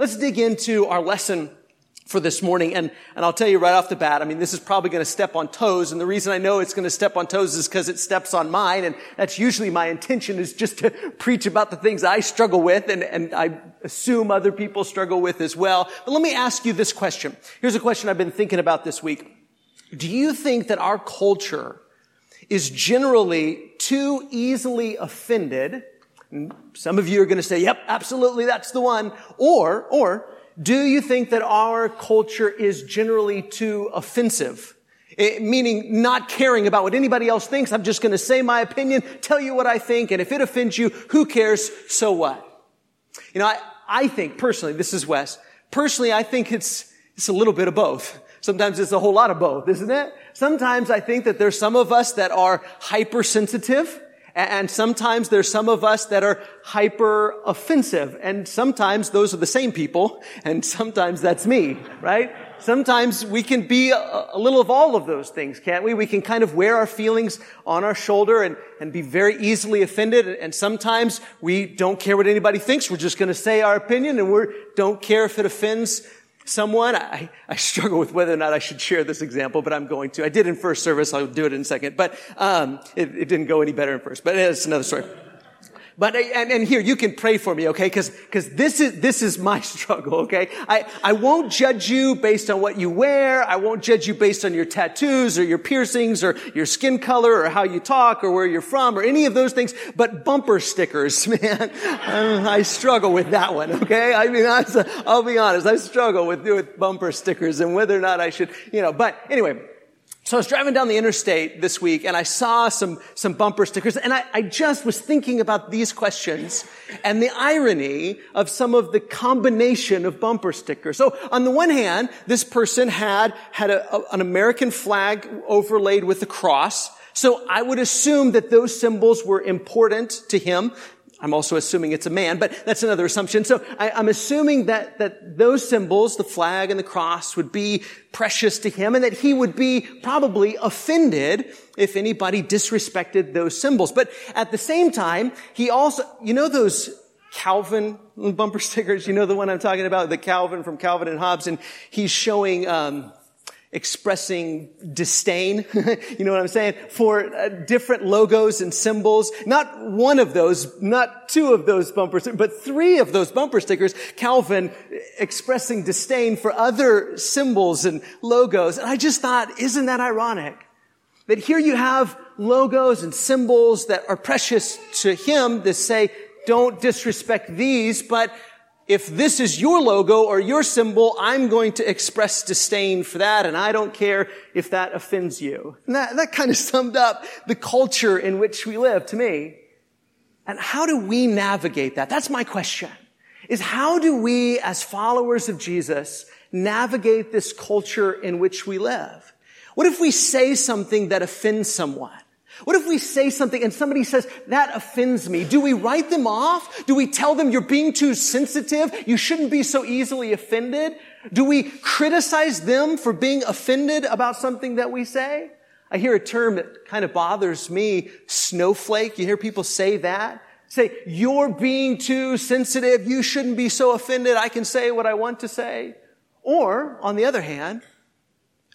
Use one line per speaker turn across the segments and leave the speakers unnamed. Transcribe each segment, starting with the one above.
Let's dig into our lesson for this morning. And, and I'll tell you right off the bat, I mean, this is probably going to step on toes. And the reason I know it's going to step on toes is because it steps on mine. And that's usually my intention is just to preach about the things I struggle with and, and I assume other people struggle with as well. But let me ask you this question. Here's a question I've been thinking about this week. Do you think that our culture is generally too easily offended? Some of you are going to say, yep, absolutely, that's the one. Or, or, do you think that our culture is generally too offensive? It, meaning not caring about what anybody else thinks. I'm just going to say my opinion, tell you what I think, and if it offends you, who cares? So what? You know, I, I think personally, this is Wes. Personally, I think it's, it's a little bit of both. Sometimes it's a whole lot of both, isn't it? Sometimes I think that there's some of us that are hypersensitive and sometimes there's some of us that are hyper offensive. And sometimes those are the same people. And sometimes that's me, right? Sometimes we can be a, little of all of those things, can't we? We can kind of wear our feelings on our shoulder and, and be very easily offended. And sometimes we don't care what anybody thinks. We're just going to say our opinion and we don't care if it offends someone. I, I struggle with whether or not I should share this example, but I'm going to. I did in first service. I'll do it in second. But um, it, it didn't go any better in first. But it's another story. But, uh, and, and here, you can pray for me, okay? Cause, cause this is, this is my struggle, okay? I, I won't judge you based on what you wear. I won't judge you based on your tattoos or your piercings or your skin color or how you talk or where you're from or any of those things. But bumper stickers, man, uh, I struggle with that one, okay? I mean, I'll be honest, I struggle with, with bumper stickers and whether or not I should, you know, but anyway, so I was driving down the interstate this week and I saw some, some bumper stickers and I, I, just was thinking about these questions and the irony of some of the combination of bumper stickers. So on the one hand, this person had, had a, a, an American flag overlaid with a cross. So I would assume that those symbols were important to him. I'm also assuming it's a man, but that's another assumption. So I, am assuming that, that those symbols, the flag and the cross, would be precious to him and that he would be probably offended if anybody disrespected those symbols. But at the same time, he also, you know those Calvin bumper stickers? You know the one I'm talking about, the Calvin from Calvin and Hobbes, and he's showing, um, expressing disdain, you know what I'm saying, for uh, different logos and symbols. Not one of those, not two of those bumper stickers, but three of those bumper stickers, Calvin expressing disdain for other symbols and logos. And I just thought, isn't that ironic? That here you have logos and symbols that are precious to him that say, don't disrespect these, but if this is your logo or your symbol, I'm going to express disdain for that, and I don't care if that offends you. And that, that kind of summed up the culture in which we live to me. And how do we navigate that? That's my question. Is how do we, as followers of Jesus, navigate this culture in which we live? What if we say something that offends someone? What if we say something and somebody says, that offends me? Do we write them off? Do we tell them you're being too sensitive? You shouldn't be so easily offended? Do we criticize them for being offended about something that we say? I hear a term that kind of bothers me, snowflake. You hear people say that? Say, you're being too sensitive. You shouldn't be so offended. I can say what I want to say. Or, on the other hand,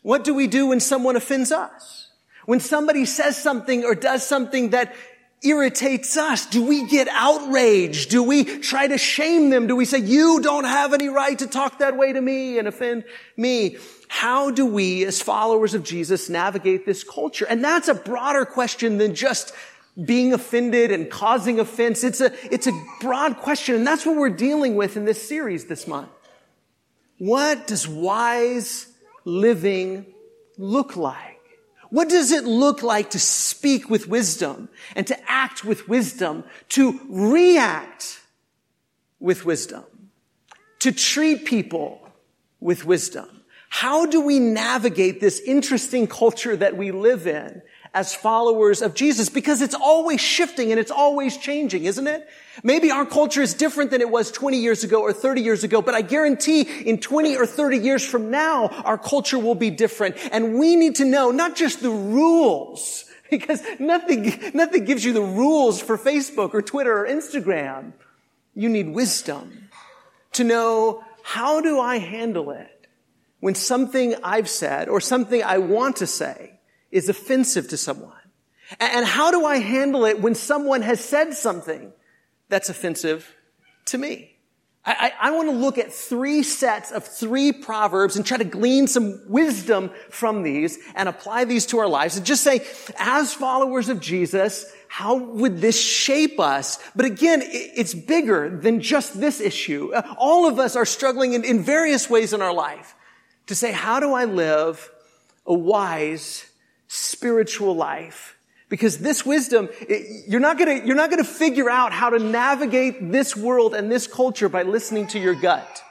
what do we do when someone offends us? When somebody says something or does something that irritates us, do we get outraged? Do we try to shame them? Do we say, you don't have any right to talk that way to me and offend me? How do we, as followers of Jesus, navigate this culture? And that's a broader question than just being offended and causing offense. It's a, it's a broad question. And that's what we're dealing with in this series this month. What does wise living look like? What does it look like to speak with wisdom and to act with wisdom, to react with wisdom, to treat people with wisdom? How do we navigate this interesting culture that we live in as followers of Jesus because it's always shifting and it's always changing, isn't it? Maybe our culture is different than it was 20 years ago or 30 years ago, but I guarantee in 20 or 30 years from now, our culture will be different. And we need to know not just the rules, because nothing, nothing gives you the rules for Facebook or Twitter or Instagram. You need wisdom to know how do I handle it when something I've said or something I want to say is offensive to someone? And how do I handle it when someone has said something that's offensive to me? I, I, I want to look at three sets of three proverbs and try to glean some wisdom from these and apply these to our lives and just say, as followers of Jesus, how would this shape us? But again, it's bigger than just this issue. Uh, all of us are struggling in, in various ways in our life to say, how do I live a wise spiritual life? Because this wisdom, you're not gonna, you're not gonna figure out how to navigate this world and this culture by listening to your gut.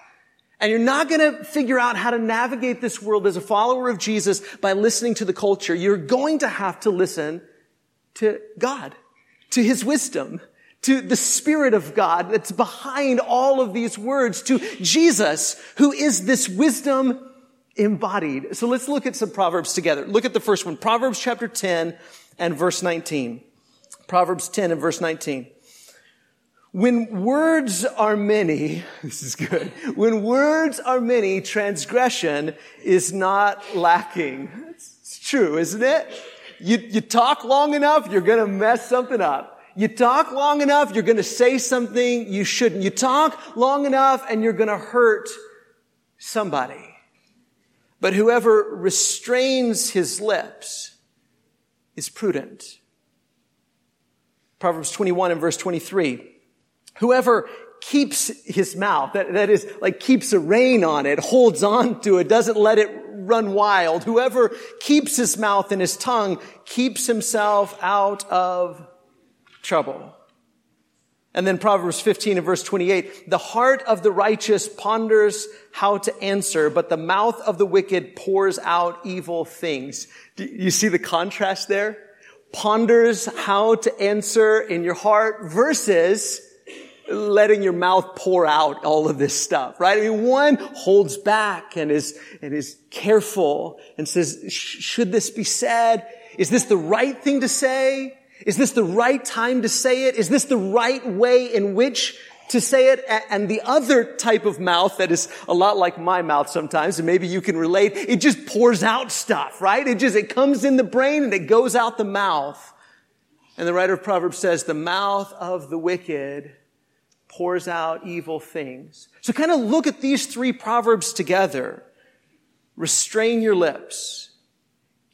And you're not gonna figure out how to navigate this world as a follower of Jesus by listening to the culture. You're going to have to listen to God, to His wisdom, to the Spirit of God that's behind all of these words, to Jesus, who is this wisdom embodied. So let's look at some Proverbs together. Look at the first one. Proverbs chapter 10 and verse 19. Proverbs 10 and verse 19. When words are many, this is good. When words are many, transgression is not lacking. It's true, isn't it? You, you talk long enough, you're gonna mess something up. You talk long enough, you're gonna say something you shouldn't. You talk long enough and you're gonna hurt somebody. But whoever restrains his lips is prudent. Proverbs 21 and verse 23. Whoever keeps his mouth, that, that is like keeps a rein on it, holds on to it, doesn't let it run wild. Whoever keeps his mouth and his tongue keeps himself out of trouble. And then Proverbs 15 and verse 28, the heart of the righteous ponders how to answer, but the mouth of the wicked pours out evil things. Do you see the contrast there? Ponders how to answer in your heart versus letting your mouth pour out all of this stuff, right? I mean, one holds back and is, and is careful and says, should this be said? Is this the right thing to say? Is this the right time to say it? Is this the right way in which to say it? And the other type of mouth that is a lot like my mouth sometimes, and maybe you can relate, it just pours out stuff, right? It just, it comes in the brain and it goes out the mouth. And the writer of Proverbs says, the mouth of the wicked pours out evil things. So kind of look at these three Proverbs together. Restrain your lips.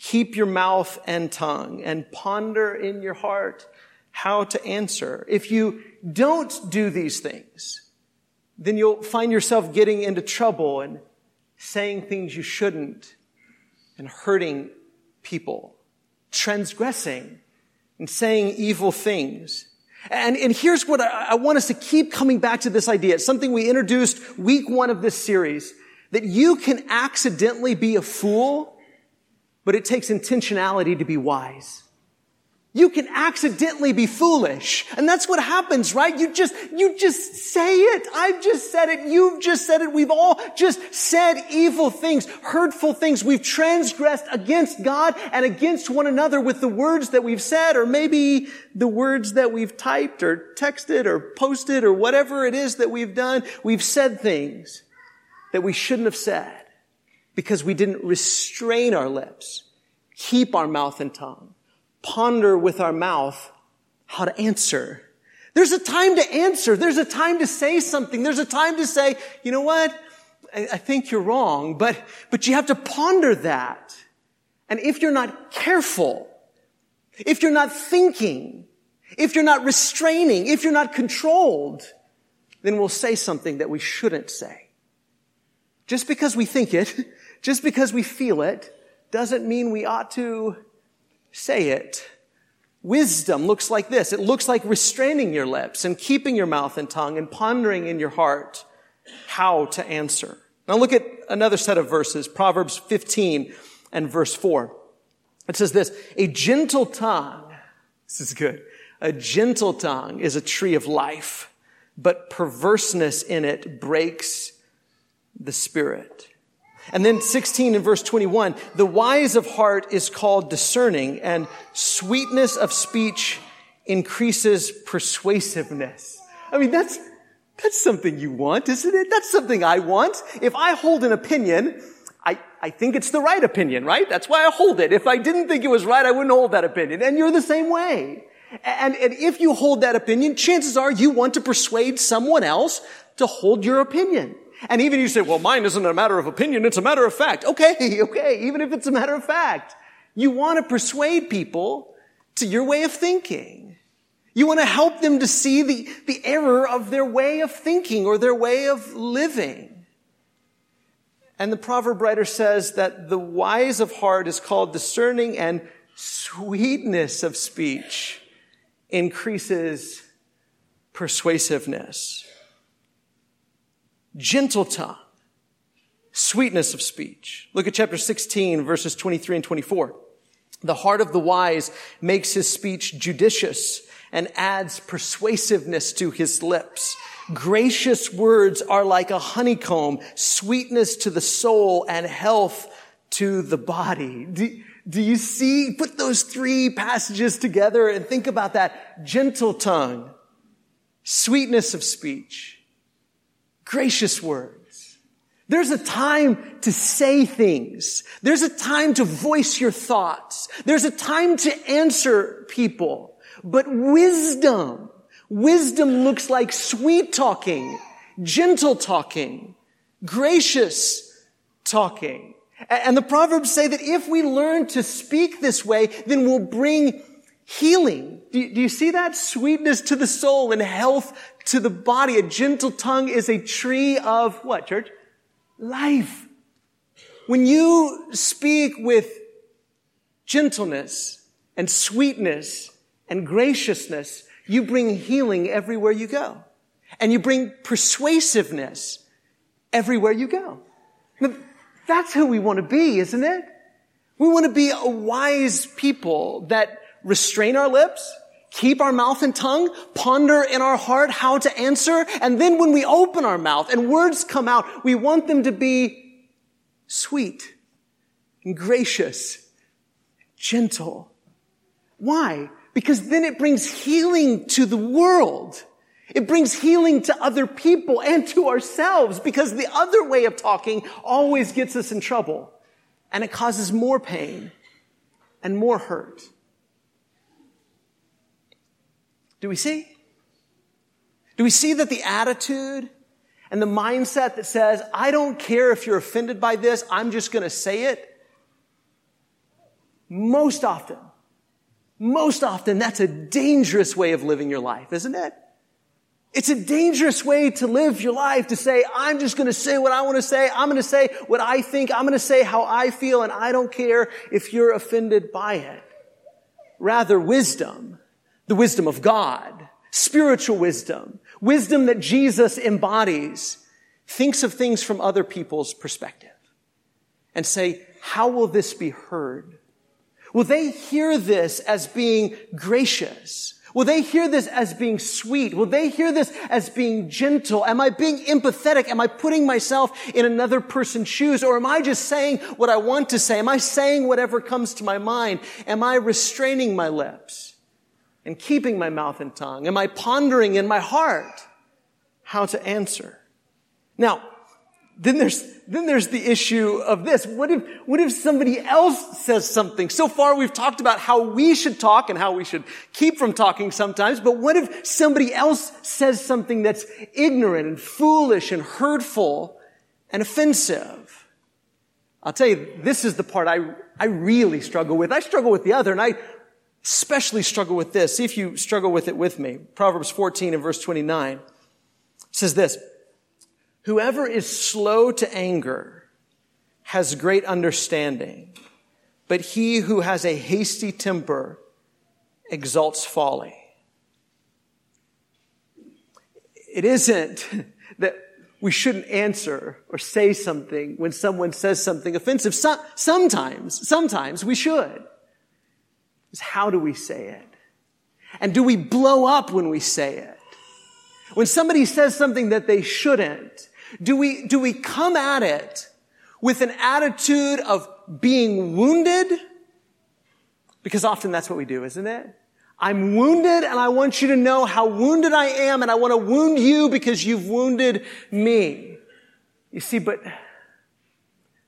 Keep your mouth and tongue and ponder in your heart how to answer. If you don't do these things, then you'll find yourself getting into trouble and saying things you shouldn't and hurting people, transgressing and saying evil things. And, and here's what I, I want us to keep coming back to this idea. It's something we introduced week one of this series, that you can accidentally be a fool but it takes intentionality to be wise. You can accidentally be foolish. And that's what happens, right? You just, you just say it. I've just said it. You've just said it. We've all just said evil things, hurtful things. We've transgressed against God and against one another with the words that we've said, or maybe the words that we've typed or texted or posted or whatever it is that we've done. We've said things that we shouldn't have said because we didn't restrain our lips, keep our mouth and tongue, ponder with our mouth how to answer. There's a time to answer. There's a time to say something. There's a time to say, you know what? I, I think you're wrong, but, but you have to ponder that. And if you're not careful, if you're not thinking, if you're not restraining, if you're not controlled, then we'll say something that we shouldn't say. Just because we think it just because we feel it doesn't mean we ought to say it. Wisdom looks like this. It looks like restraining your lips and keeping your mouth and tongue and pondering in your heart how to answer. Now look at another set of verses, Proverbs 15 and verse 4. It says this, a gentle tongue, this is good, a gentle tongue is a tree of life, but perverseness in it breaks the spirit. And then 16 and verse 21, the wise of heart is called discerning and sweetness of speech increases persuasiveness. I mean, that's, That's something you want, isn't it? That's something I want. If I hold an opinion, I, I think it's the right opinion, right? That's why I hold it. If I didn't think it was right, I wouldn't hold that opinion. And you're the same way. And, and if you hold that opinion, chances are you want to persuade someone else to hold your opinion. And even you say, well, mine isn't a matter of opinion, it's a matter of fact. Okay, okay, even if it's a matter of fact. You want to persuade people to your way of thinking. You want to help them to see the, the error of their way of thinking or their way of living. And the proverb writer says that the wise of heart is called discerning and sweetness of speech increases persuasiveness. Gentle tongue, sweetness of speech. Look at chapter 16, verses 23 and 24. The heart of the wise makes his speech judicious and adds persuasiveness to his lips. Gracious words are like a honeycomb, sweetness to the soul and health to the body. Do, do you see? Put those three passages together and think about that. Gentle tongue, sweetness of speech, gracious words. There's a time to say things. There's a time to voice your thoughts. There's a time to answer people. But wisdom, wisdom looks like sweet talking, gentle talking, gracious talking. And the Proverbs say that if we learn to speak this way, then we'll bring healing. Do you, do you, see that? Sweetness to the soul and health to the body. A gentle tongue is a tree of what, church? Life. When you speak with gentleness and sweetness and graciousness, you bring healing everywhere you go. And you bring persuasiveness everywhere you go. That's who we want to be, isn't it? We want to be a wise people that restrain our lips, keep our mouth and tongue, ponder in our heart how to answer, and then when we open our mouth and words come out, we want them to be sweet and gracious, gentle. Why? Because then it brings healing to the world. It brings healing to other people and to ourselves because the other way of talking always gets us in trouble and it causes more pain and more hurt. Do we see? Do we see that the attitude and the mindset that says, I don't care if you're offended by this, I'm just going to say it? Most often, most often, that's a dangerous way of living your life, isn't it? It's a dangerous way to live your life to say, I'm just going to say what I want to say. I'm going to say what I think. I'm going to say how I feel and I don't care if you're offended by it. Rather, wisdom, the wisdom of God, spiritual wisdom, wisdom that Jesus embodies, thinks of things from other people's perspective and say, how will this be heard? Will they hear this as being gracious? Will they hear this as being sweet? Will they hear this as being gentle? Am I being empathetic? Am I putting myself in another person's shoes? Or am I just saying what I want to say? Am I saying whatever comes to my mind? Am I restraining my lips and keeping my mouth and tongue? Am I pondering in my heart how to answer? Now, then there's, then there's the issue of this. What if, what if somebody else says something? So far we've talked about how we should talk and how we should keep from talking sometimes, but what if somebody else says something that's ignorant and foolish and hurtful and offensive? I'll tell you, this is the part I, I really struggle with. I struggle with the other and I especially struggle with this. See if you struggle with it with me. Proverbs 14 and verse 29 says this, Whoever is slow to anger has great understanding, but he who has a hasty temper exalts folly. It isn't that we shouldn't answer or say something when someone says something offensive. So, sometimes, sometimes we should. It's how do we say it? And do we blow up when we say it? When somebody says something that they shouldn't, do we, do we come at it with an attitude of being wounded? Because often that's what we do, isn't it? I'm wounded and I want you to know how wounded I am and I want to wound you because you've wounded me. You see, but,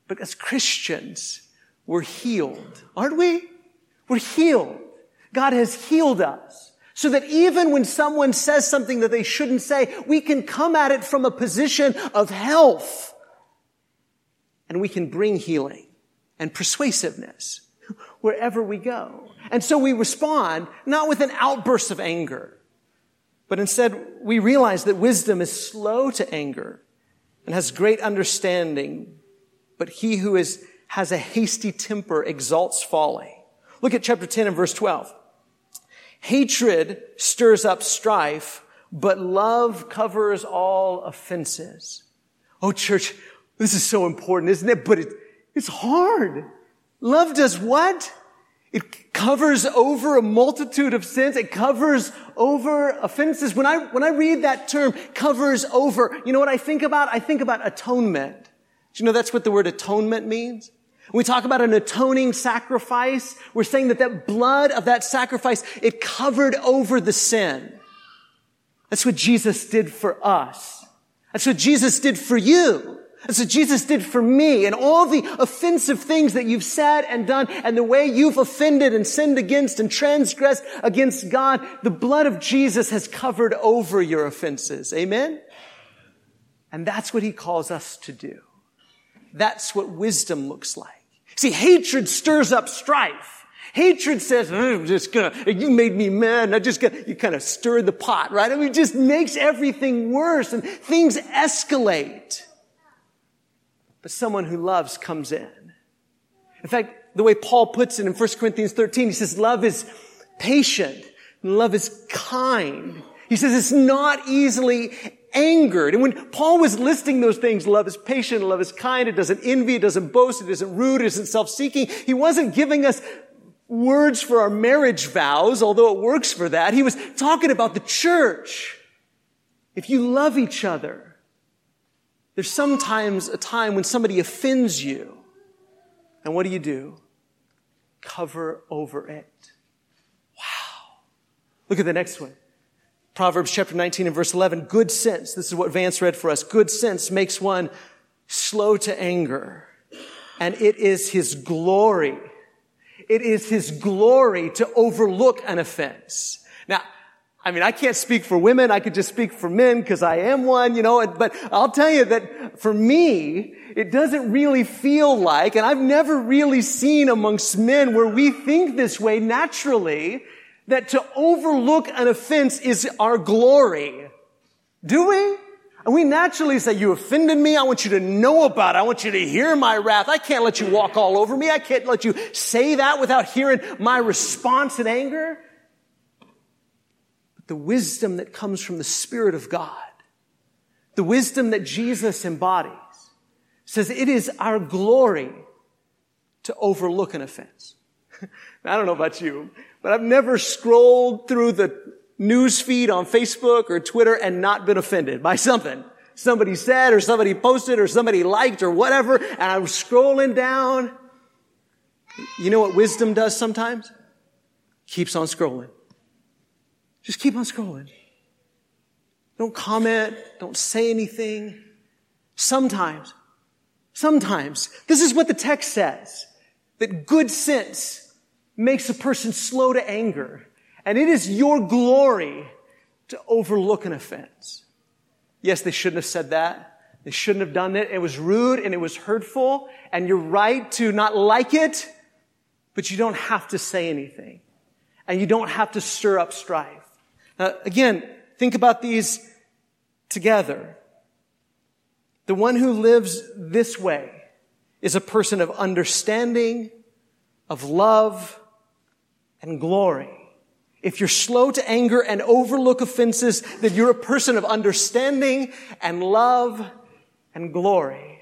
but as Christians, we're healed, aren't we? We're healed. God has healed us. So that even when someone says something that they shouldn't say, we can come at it from a position of health. And we can bring healing and persuasiveness wherever we go. And so we respond not with an outburst of anger, but instead we realize that wisdom is slow to anger and has great understanding, but he who is, has a hasty temper exalts folly. Look at chapter 10 and verse 12. Hatred stirs up strife, but love covers all offenses. Oh, church, this is so important, isn't it? But it, it's hard. Love does what? It covers over a multitude of sins. It covers over offenses. When I, when I read that term, covers over, you know what I think about? I think about atonement. Do you know that's what the word atonement means? We talk about an atoning sacrifice, we're saying that that blood of that sacrifice, it covered over the sin. That's what Jesus did for us. That's what Jesus did for you. That's what Jesus did for me and all the offensive things that you've said and done and the way you've offended and sinned against and transgressed against God. The blood of Jesus has covered over your offenses. Amen? And that's what he calls us to do. That's what wisdom looks like. See, hatred stirs up strife. Hatred says, I'm just gonna, you made me mad and I just got, you kind of stirred the pot, right? I mean, it just makes everything worse and things escalate. But someone who loves comes in. In fact, the way Paul puts it in 1 Corinthians 13, he says, love is patient and love is kind. He says it's not easily angered. And when Paul was listing those things, love is patient, love is kind, it doesn't envy, it doesn't boast, it isn't rude, it isn't self-seeking. He wasn't giving us words for our marriage vows, although it works for that. He was talking about the church. If you love each other, there's sometimes a time when somebody offends you. And what do you do? Cover over it. Wow. Look at the next one. Proverbs chapter 19 and verse 11, good sense, this is what Vance read for us, good sense makes one slow to anger, and it is his glory. It is his glory to overlook an offense. Now, I mean, I can't speak for women. I could just speak for men because I am one, you know, but I'll tell you that for me, it doesn't really feel like, and I've never really seen amongst men where we think this way naturally, that to overlook an offense is our glory. Do we? And we naturally say, you offended me. I want you to know about it. I want you to hear my wrath. I can't let you walk all over me. I can't let you say that without hearing my response in anger. But the wisdom that comes from the Spirit of God, the wisdom that Jesus embodies, says it is our glory to overlook an offense. I don't know about you, but I've never scrolled through the news feed on Facebook or Twitter and not been offended by something. Somebody said or somebody posted or somebody liked or whatever, and I'm scrolling down. You know what wisdom does sometimes? Keeps on scrolling. Just keep on scrolling. Don't comment. Don't say anything. Sometimes, sometimes, this is what the text says, that good sense makes a person slow to anger. And it is your glory to overlook an offense. Yes, they shouldn't have said that. They shouldn't have done it. It was rude and it was hurtful and you're right to not like it, but you don't have to say anything and you don't have to stir up strife. Now, again, think about these together. The one who lives this way is a person of understanding, of love, and glory. If you're slow to anger and overlook offenses, then you're a person of understanding and love and glory.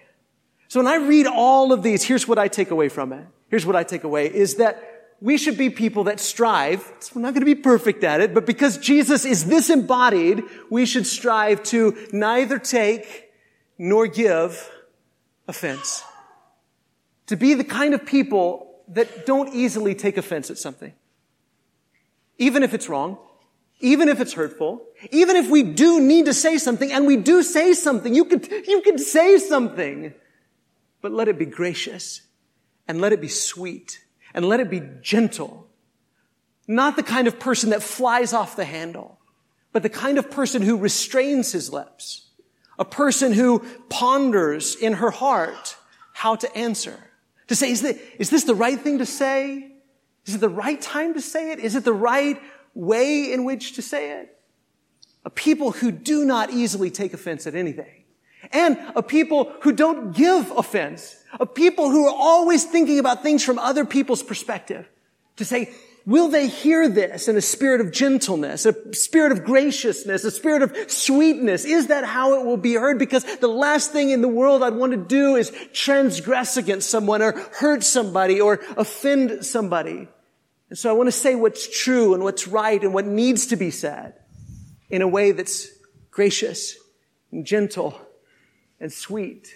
So when I read all of these, here's what I take away from it. Here's what I take away is that we should be people that strive. We're not going to be perfect at it, but because Jesus is this embodied, we should strive to neither take nor give offense. To be the kind of people that don't easily take offense at something. Even if it's wrong, even if it's hurtful, even if we do need to say something, and we do say something, you could, you could say something, but let it be gracious, and let it be sweet, and let it be gentle. Not the kind of person that flies off the handle, but the kind of person who restrains his lips. A person who ponders in her heart how to answer. To say, is this, is this the right thing to say? Is it the right time to say it? Is it the right way in which to say it? A people who do not easily take offense at anything. And a people who don't give offense. A people who are always thinking about things from other people's perspective. To say, will they hear this in a spirit of gentleness, a spirit of graciousness, a spirit of sweetness? Is that how it will be heard? Because the last thing in the world I'd want to do is transgress against someone or hurt somebody or offend somebody. And so I want to say what's true and what's right and what needs to be said in a way that's gracious and gentle and sweet.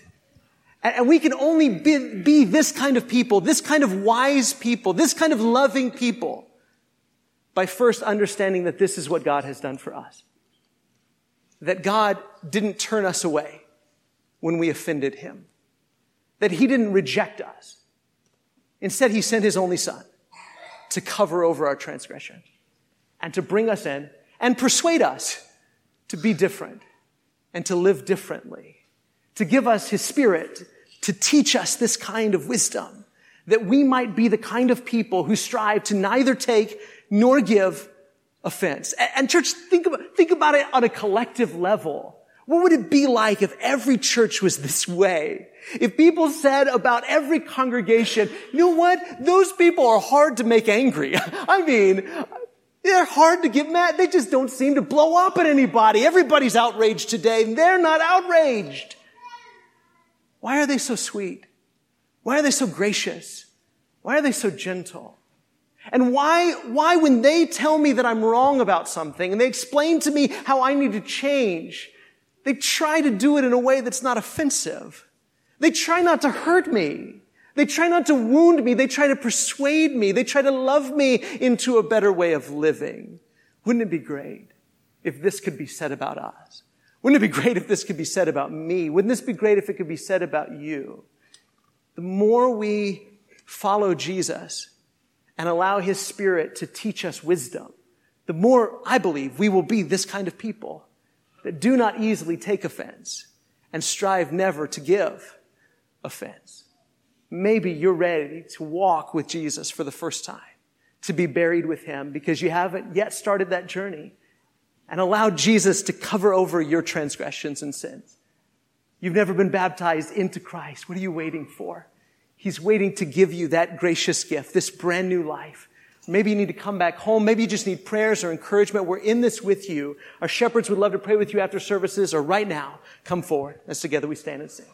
And we can only be, be, this kind of people, this kind of wise people, this kind of loving people by first understanding that this is what God has done for us. That God didn't turn us away when we offended him. That he didn't reject us. Instead, he sent his only son to cover over our transgression and to bring us in and persuade us to be different and to live differently, to give us his spirit to teach us this kind of wisdom, that we might be the kind of people who strive to neither take nor give offense. And, church, think about, think about it on a collective level. What would it be like if every church was this way? If people said about every congregation, you know what? Those people are hard to make angry. I mean, they're hard to get mad. They just don't seem to blow up at anybody. Everybody's outraged today and they're not outraged. Why are they so sweet? Why are they so gracious? Why are they so gentle? And why, why when they tell me that I'm wrong about something and they explain to me how I need to change, they try to do it in a way that's not offensive. They try not to hurt me. They try not to wound me. They try to persuade me. They try to love me into a better way of living. Wouldn't it be great if this could be said about us? Wouldn't it be great if this could be said about me? Wouldn't this be great if it could be said about you? The more we follow Jesus and allow his spirit to teach us wisdom, the more I believe we will be this kind of people that do not easily take offense and strive never to give offense. Maybe you're ready to walk with Jesus for the first time, to be buried with him because you haven't yet started that journey and allowed Jesus to cover over your transgressions and sins. You've never been baptized into Christ. What are you waiting for? He's waiting to give you that gracious gift, this brand new life. Maybe you need to come back home. Maybe you just need prayers or encouragement. We're in this with you. Our shepherds would love to pray with you after services or right now. Come forward as together we stand and sing.